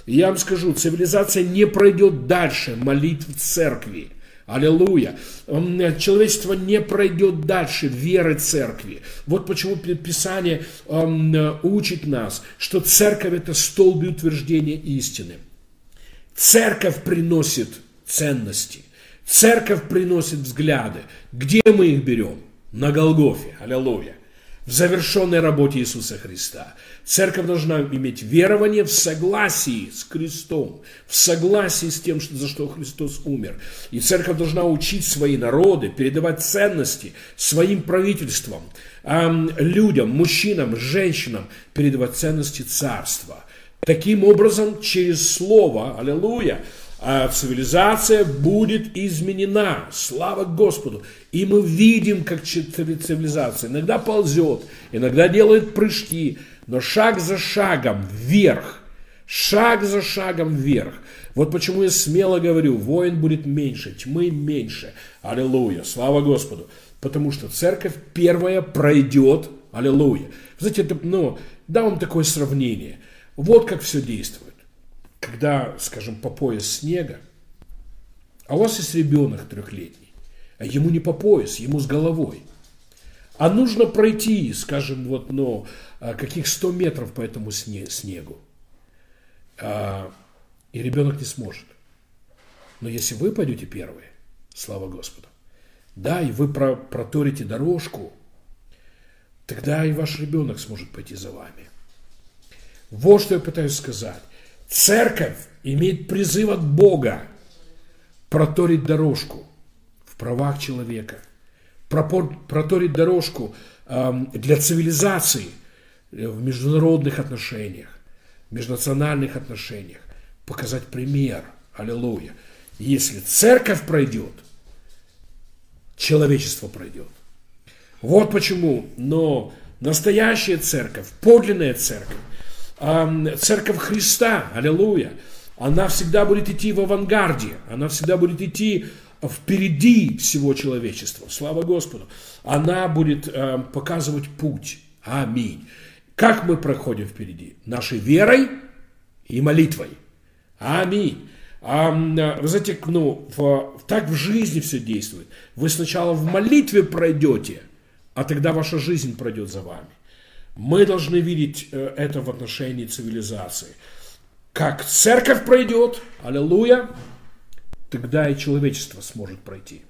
я вам скажу, цивилизация не пройдет дальше молитв в церкви. Аллилуйя. Человечество не пройдет дальше веры церкви. Вот почему Писание учит нас, что церковь это столб утверждения истины. Церковь приносит ценности. Церковь приносит взгляды. Где мы их берем? На Голгофе. Аллилуйя. В завершенной работе Иисуса Христа. Церковь должна иметь верование в согласии с Христом, в согласии с тем, за что Христос умер. И церковь должна учить свои народы, передавать ценности своим правительствам, людям, мужчинам, женщинам, передавать ценности царства. Таким образом, через Слово, аллилуйя, а цивилизация будет изменена. Слава Господу. И мы видим, как цивилизация иногда ползет, иногда делает прыжки, но шаг за шагом вверх. Шаг за шагом вверх. Вот почему я смело говорю, воин будет меньше, тьмы меньше. Аллилуйя, слава Господу. Потому что церковь первая пройдет, аллилуйя. Знаете, это, ну, да вам такое сравнение. Вот как все действует когда, скажем, по пояс снега, а у вас есть ребенок трехлетний, а ему не по пояс, ему с головой. А нужно пройти, скажем, вот, ну, каких 100 метров по этому снегу. А, и ребенок не сможет. Но если вы пойдете первые, слава Господу, да, и вы про, проторите дорожку, тогда и ваш ребенок сможет пойти за вами. Вот что я пытаюсь сказать. Церковь имеет призыв от Бога проторить дорожку в правах человека, проторить дорожку для цивилизации в международных отношениях, межнациональных отношениях, показать пример. Аллилуйя. Если церковь пройдет, человечество пройдет. Вот почему, но настоящая церковь, подлинная церковь, церковь Христа, аллилуйя, она всегда будет идти в авангарде, она всегда будет идти впереди всего человечества. Слава Господу. Она будет э, показывать путь. Аминь. Как мы проходим впереди? Нашей верой и молитвой. Аминь. А, вы знаете, ну, в, так в жизни все действует. Вы сначала в молитве пройдете, а тогда ваша жизнь пройдет за вами. Мы должны видеть э, это в отношении цивилизации. как церковь пройдет, аллилуйя, тогда и человечество сможет пройти.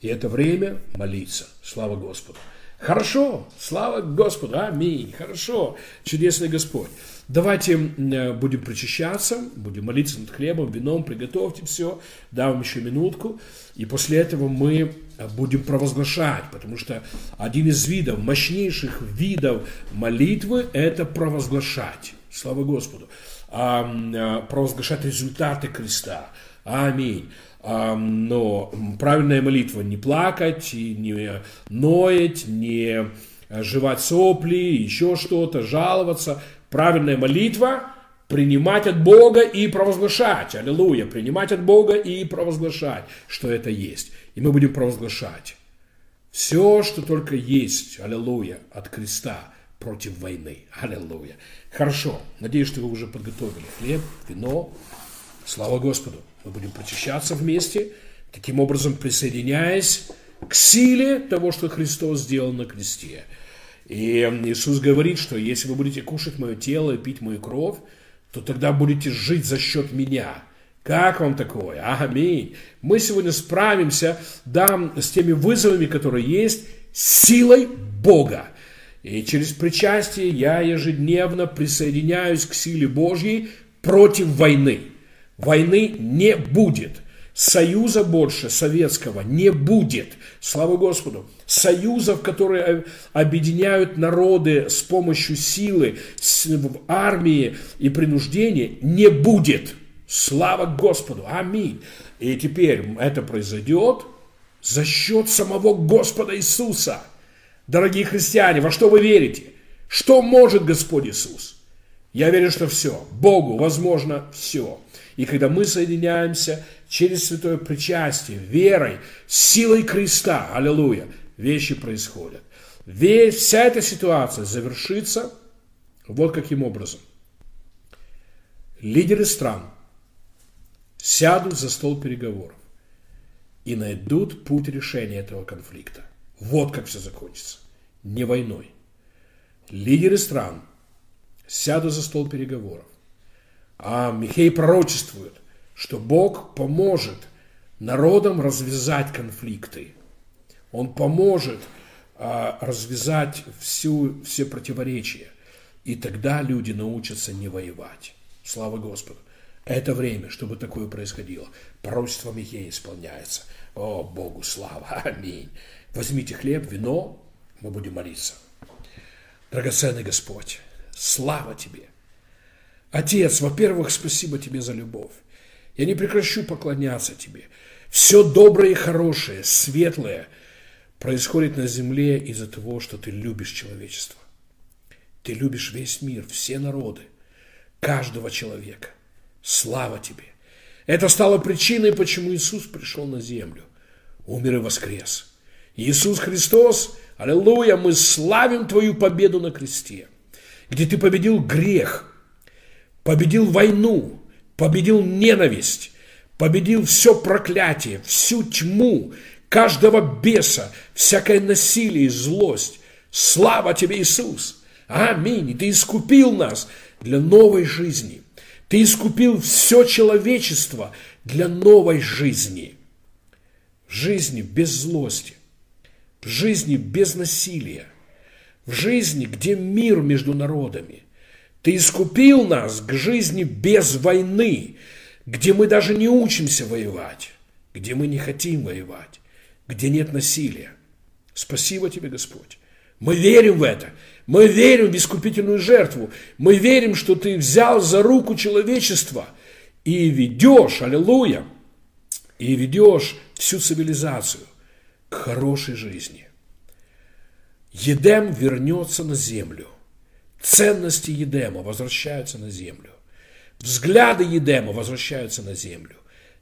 И это время молиться. Слава Господу. Хорошо, слава Господу, аминь, хорошо, чудесный Господь. Давайте э, будем причащаться, будем молиться над хлебом, вином, приготовьте все, дам вам еще минутку, и после этого мы э, будем провозглашать, потому что один из видов, мощнейших видов молитвы – это провозглашать. Слава Господу. А, а, провозглашать результаты креста. Аминь. Но правильная молитва не плакать, не ноять, не жевать сопли, еще что-то, жаловаться. Правильная молитва – принимать от Бога и провозглашать. Аллилуйя. Принимать от Бога и провозглашать, что это есть. И мы будем провозглашать. Все, что только есть, аллилуйя, от креста против войны. Аллилуйя. Хорошо. Надеюсь, что вы уже подготовили хлеб, вино. Слава Господу. Мы будем прочищаться вместе, таким образом присоединяясь к силе того, что Христос сделал на кресте. И Иисус говорит, что если вы будете кушать мое тело и пить мою кровь, то тогда будете жить за счет меня. Как вам такое? Аминь. Мы сегодня справимся, да, с теми вызовами, которые есть, силой Бога. И через причастие я ежедневно присоединяюсь к силе Божьей против войны. Войны не будет. Союза больше советского не будет. Слава Господу. Союзов, которые объединяют народы с помощью силы, в армии и принуждения, не будет. Слава Господу. Аминь. И теперь это произойдет за счет самого Господа Иисуса. Дорогие христиане, во что вы верите? Что может Господь Иисус? Я верю, что все. Богу возможно все. И когда мы соединяемся через святое причастие, верой, силой креста, аллилуйя, вещи происходят. Весь, вся эта ситуация завершится вот каким образом. Лидеры стран сядут за стол переговоров и найдут путь решения этого конфликта. Вот как все закончится. Не войной. Лидеры стран сядут за стол переговоров а Михей пророчествует, что Бог поможет народам развязать конфликты. Он поможет а, развязать всю, все противоречия. И тогда люди научатся не воевать. Слава Господу. Это время, чтобы такое происходило. Пророчество Михея исполняется. О, Богу слава. Аминь. Возьмите хлеб, вино, мы будем молиться. Драгоценный Господь, слава Тебе. Отец, во-первых, спасибо тебе за любовь. Я не прекращу поклоняться тебе. Все доброе и хорошее, светлое происходит на земле из-за того, что ты любишь человечество. Ты любишь весь мир, все народы, каждого человека. Слава тебе! Это стало причиной, почему Иисус пришел на землю, умер и воскрес. Иисус Христос, аллилуйя, мы славим Твою победу на кресте, где Ты победил грех – победил войну, победил ненависть, победил все проклятие, всю тьму, каждого беса, всякое насилие и злость. Слава тебе, Иисус! Аминь! Ты искупил нас для новой жизни. Ты искупил все человечество для новой жизни. Жизни без злости, в жизни без насилия, в жизни, где мир между народами – ты искупил нас к жизни без войны, где мы даже не учимся воевать, где мы не хотим воевать, где нет насилия. Спасибо тебе, Господь. Мы верим в это. Мы верим в искупительную жертву. Мы верим, что ты взял за руку человечества и ведешь, аллилуйя, и ведешь всю цивилизацию к хорошей жизни. Едем вернется на землю – Ценности Едема возвращаются на землю. Взгляды Едема возвращаются на землю.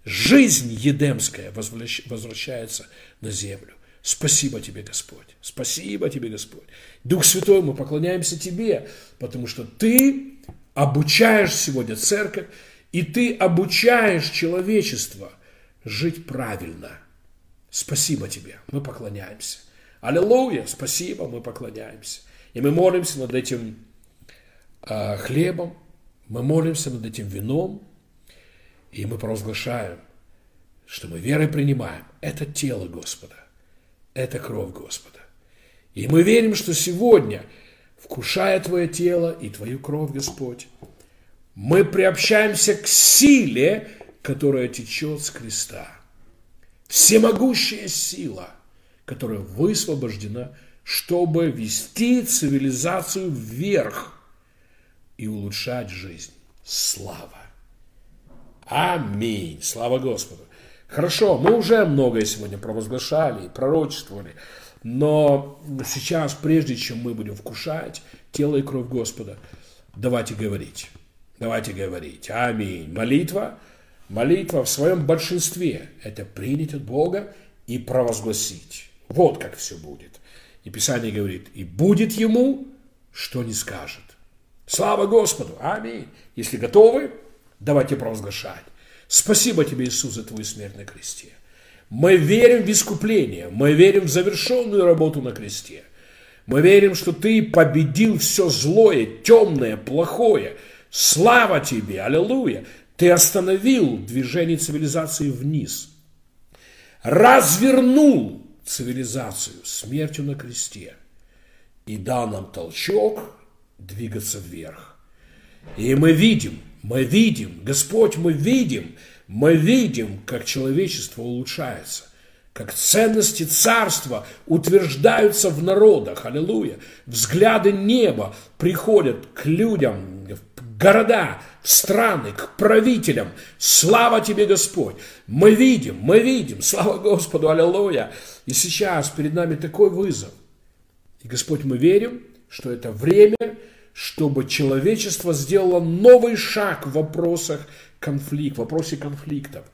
Жизнь едемская возвращается на землю. Спасибо тебе, Господь. Спасибо тебе, Господь. Дух Святой, мы поклоняемся тебе, потому что ты обучаешь сегодня церковь, и ты обучаешь человечество жить правильно. Спасибо тебе, мы поклоняемся. Аллилуйя, спасибо, мы поклоняемся. И мы молимся над этим хлебом, Мы молимся над этим вином, и мы провозглашаем, что мы верой принимаем. Это тело Господа, это кровь Господа. И мы верим, что сегодня, вкушая Твое тело и Твою кровь, Господь, мы приобщаемся к силе, которая течет с креста. Всемогущая сила, которая высвобождена, чтобы вести цивилизацию вверх и улучшать жизнь. Слава! Аминь! Слава Господу! Хорошо, мы уже многое сегодня провозглашали и пророчествовали, но сейчас, прежде чем мы будем вкушать тело и кровь Господа, давайте говорить. Давайте говорить. Аминь. Молитва, молитва в своем большинстве – это принять от Бога и провозгласить. Вот как все будет. И Писание говорит, и будет ему, что не скажет. Слава Господу! Аминь! Если готовы, давайте провозглашать. Спасибо тебе, Иисус, за твою смерть на кресте. Мы верим в искупление, мы верим в завершенную работу на кресте. Мы верим, что ты победил все злое, темное, плохое – Слава тебе, аллилуйя! Ты остановил движение цивилизации вниз. Развернул цивилизацию смертью на кресте. И дал нам толчок двигаться вверх. И мы видим, мы видим, Господь, мы видим, мы видим, как человечество улучшается как ценности царства утверждаются в народах. Аллилуйя. Взгляды неба приходят к людям, города, в страны, к правителям. Слава тебе, Господь! Мы видим, мы видим, слава Господу, аллилуйя! И сейчас перед нами такой вызов. И, Господь, мы верим, что это время, чтобы человечество сделало новый шаг в вопросах конфликта, в вопросе конфликтов,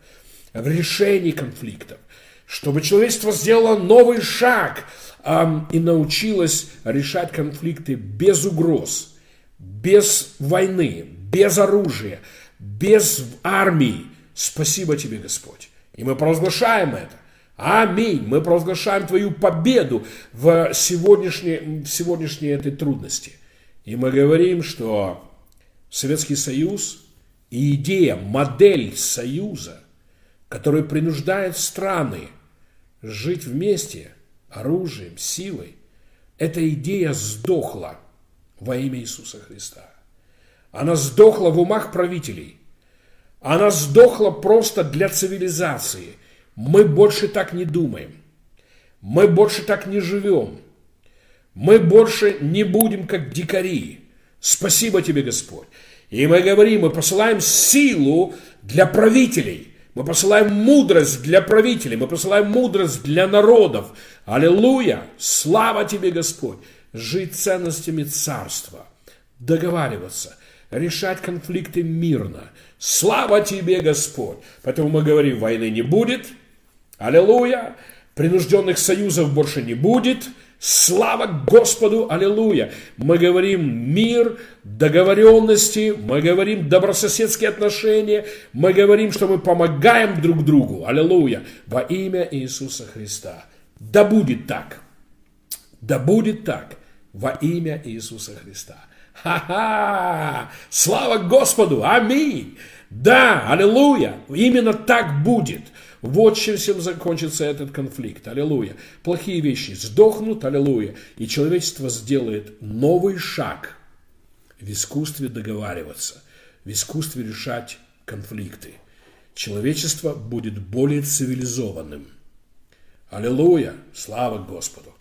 в решении конфликтов, чтобы человечество сделало новый шаг эм, и научилось решать конфликты без угроз – без войны, без оружия, без армии. Спасибо тебе, Господь. И мы провозглашаем это. Аминь. Мы провозглашаем Твою победу в сегодняшней, в сегодняшней этой трудности. И мы говорим, что Советский Союз и идея, модель союза, которая принуждает страны жить вместе оружием, силой, эта идея сдохла – во имя Иисуса Христа. Она сдохла в умах правителей. Она сдохла просто для цивилизации. Мы больше так не думаем. Мы больше так не живем. Мы больше не будем как дикари. Спасибо тебе, Господь. И мы говорим, мы посылаем силу для правителей. Мы посылаем мудрость для правителей. Мы посылаем мудрость для народов. Аллилуйя! Слава тебе, Господь! жить ценностями царства, договариваться, решать конфликты мирно. Слава тебе, Господь! Поэтому мы говорим, войны не будет, аллилуйя, принужденных союзов больше не будет, Слава Господу, аллилуйя! Мы говорим мир, договоренности, мы говорим добрососедские отношения, мы говорим, что мы помогаем друг другу, аллилуйя, во имя Иисуса Христа. Да будет так, да будет так во имя Иисуса Христа. Ха-ха! Слава Господу! Аминь! Да, аллилуйя! Именно так будет. Вот чем всем закончится этот конфликт. Аллилуйя. Плохие вещи сдохнут, аллилуйя. И человечество сделает новый шаг в искусстве договариваться, в искусстве решать конфликты. Человечество будет более цивилизованным. Аллилуйя! Слава Господу!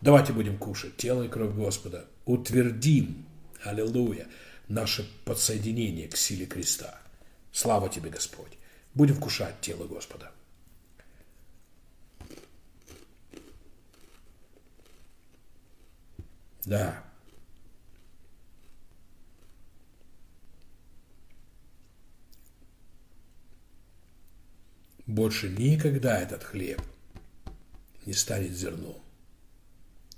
Давайте будем кушать тело и кровь Господа. Утвердим, аллилуйя, наше подсоединение к силе креста. Слава тебе, Господь. Будем вкушать тело Господа. Да. Больше никогда этот хлеб не станет зерном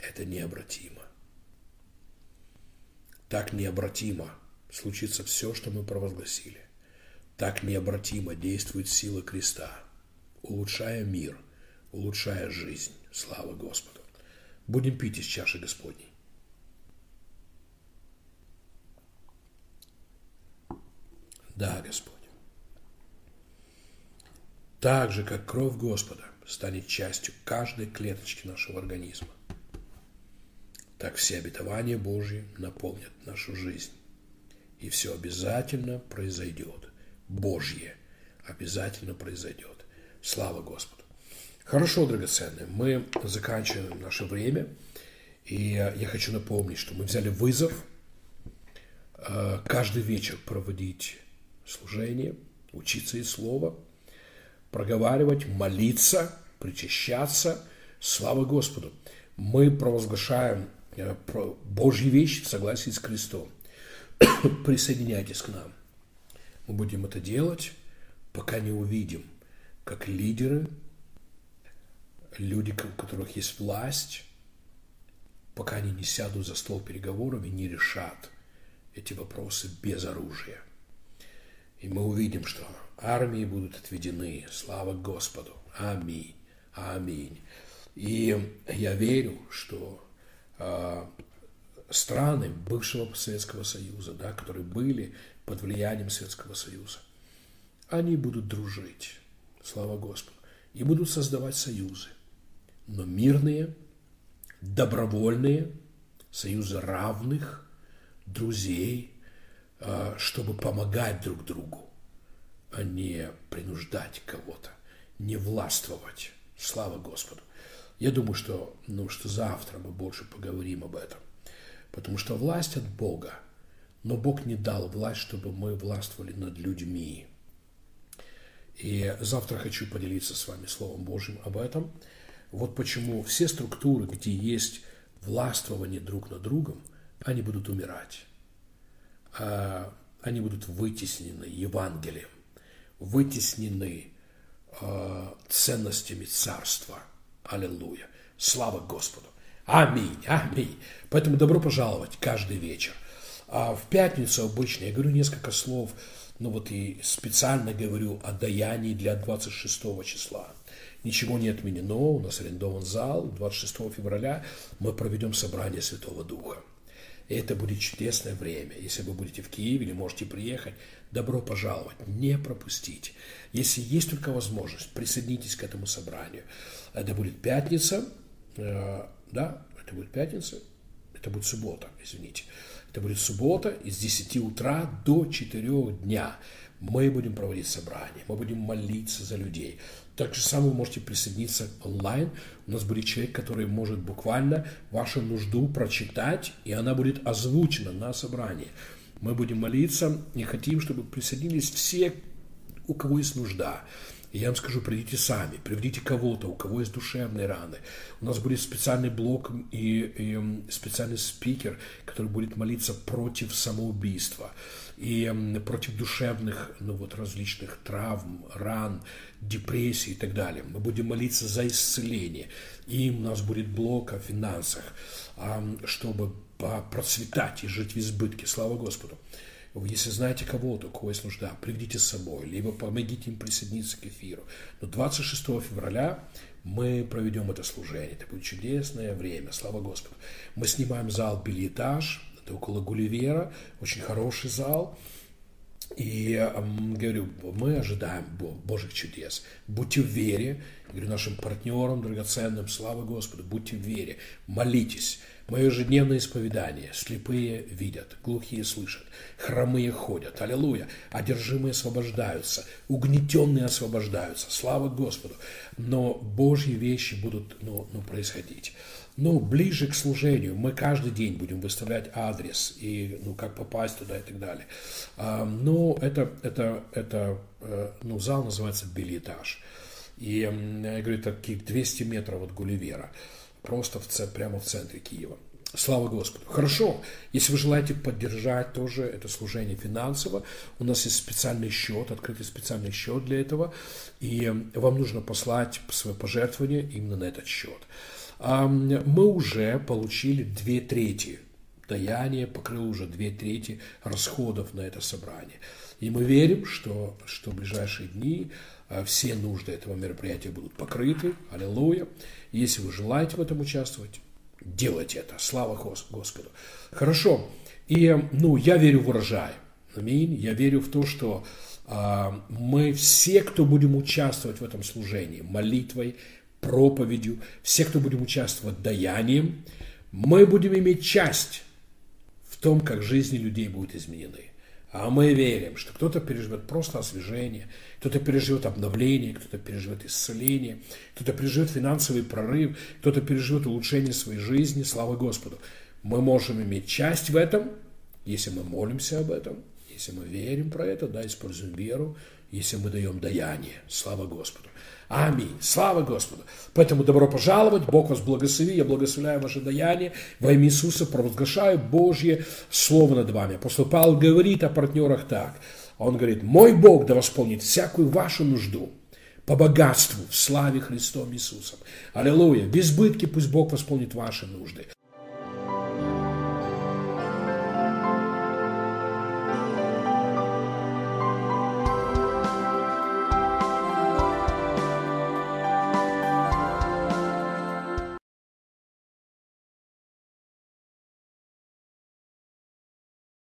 это необратимо. Так необратимо случится все, что мы провозгласили. Так необратимо действует сила креста, улучшая мир, улучшая жизнь. Слава Господу. Будем пить из чаши Господней. Да, Господь. Так же, как кровь Господа станет частью каждой клеточки нашего организма, так все обетования Божьи наполнят нашу жизнь. И все обязательно произойдет. Божье обязательно произойдет. Слава Господу. Хорошо, драгоценные, мы заканчиваем наше время. И я хочу напомнить, что мы взяли вызов э, каждый вечер проводить служение, учиться из слова, проговаривать, молиться, причащаться. Слава Господу. Мы провозглашаем Э, Божьи вещи в согласии с Христом. Присоединяйтесь к нам. Мы будем это делать, пока не увидим, как лидеры, люди, у которых есть власть, пока они не сядут за стол переговоров и не решат эти вопросы без оружия. И мы увидим, что армии будут отведены. Слава Господу. Аминь. Аминь. И я верю, что Э, страны бывшего Советского Союза, да, которые были под влиянием Советского Союза, они будут дружить, слава Господу, и будут создавать союзы, но мирные, добровольные, союзы равных, друзей, чтобы помогать друг другу, а не принуждать кого-то, не властвовать. Слава Господу. Я думаю, что, ну, что завтра мы больше поговорим об этом. Потому что власть от Бога. Но Бог не дал власть, чтобы мы властвовали над людьми. И завтра хочу поделиться с вами Словом Божьим об этом. Вот почему все структуры, где есть властвование друг над другом, они будут умирать. А, они будут вытеснены Евангелием, вытеснены а, ценностями царства – Аллилуйя. Слава Господу. Аминь, аминь. Поэтому добро пожаловать каждый вечер. А в пятницу обычно я говорю несколько слов, ну вот и специально говорю о даянии для 26 числа. Ничего не отменено, у нас арендован зал. 26 февраля мы проведем собрание Святого Духа. Это будет чудесное время. Если вы будете в Киеве или можете приехать, добро пожаловать, не пропустите. Если есть только возможность, присоединитесь к этому собранию. Это будет пятница, э, да, это будет пятница, это будет суббота, извините. Это будет суббота из 10 утра до 4 дня. Мы будем проводить собрание, мы будем молиться за людей. Так же самое вы можете присоединиться онлайн. У нас будет человек, который может буквально вашу нужду прочитать, и она будет озвучена на собрании. Мы будем молиться и хотим, чтобы присоединились все, у кого есть нужда. И я вам скажу, придите сами, приведите кого-то, у кого есть душевные раны. У нас будет специальный блок и, и специальный спикер, который будет молиться против самоубийства и против душевных, ну вот, различных травм, ран, депрессий и так далее. Мы будем молиться за исцеление. И у нас будет блок о финансах, чтобы процветать и жить в избытке. Слава Господу. Если знаете кого-то, у кого есть нужда, приведите с собой, либо помогите им присоединиться к эфиру. Но 26 февраля мы проведем это служение. Это будет чудесное время, слава Господу. Мы снимаем зал «Билетаж», это около Гулливера, очень хороший зал. И говорю, мы ожидаем Божьих чудес. Будьте в вере. Говорю нашим партнерам драгоценным, слава Господу, будьте в вере, молитесь. Мое ежедневное исповедание. Слепые видят, глухие слышат, хромые ходят. Аллилуйя. Одержимые освобождаются, угнетенные освобождаются. Слава Господу. Но Божьи вещи будут ну, ну, происходить. Ну, ближе к служению мы каждый день будем выставлять адрес и ну, как попасть туда и так далее. А, но это, это, это э, ну, зал называется билетаж. И я говорю, это таких 200 метров от Гулливера просто в, прямо в центре Киева. Слава Господу. Хорошо, если вы желаете поддержать тоже это служение финансово, у нас есть специальный счет, открытый специальный счет для этого, и вам нужно послать свое пожертвование именно на этот счет. Мы уже получили две трети даяние покрыло уже две трети расходов на это собрание. И мы верим, что, что в ближайшие дни все нужды этого мероприятия будут покрыты. Аллилуйя. Если вы желаете в этом участвовать, делайте это. Слава Господу. Хорошо. И, ну, я верю в урожай. Аминь. Я верю в то, что а, мы все, кто будем участвовать в этом служении, молитвой, проповедью, все, кто будем участвовать даянием, мы будем иметь часть в том, как жизни людей будут изменены. А мы верим, что кто-то переживет просто освежение, кто-то переживет обновление, кто-то переживет исцеление, кто-то переживет финансовый прорыв, кто-то переживет улучшение своей жизни. Слава Господу! Мы можем иметь часть в этом, если мы молимся об этом, если мы верим про это, да, используем веру, если мы даем даяние. Слава Господу. Аминь. Слава Господу. Поэтому добро пожаловать. Бог вас благослови. Я благословляю ваше даяние. Во имя Иисуса провозглашаю Божье Слово над вами. Апостол Павел говорит о партнерах так. Он говорит, мой Бог да восполнит всякую вашу нужду по богатству в славе Христом Иисусом. Аллилуйя. В избытке пусть Бог восполнит ваши нужды.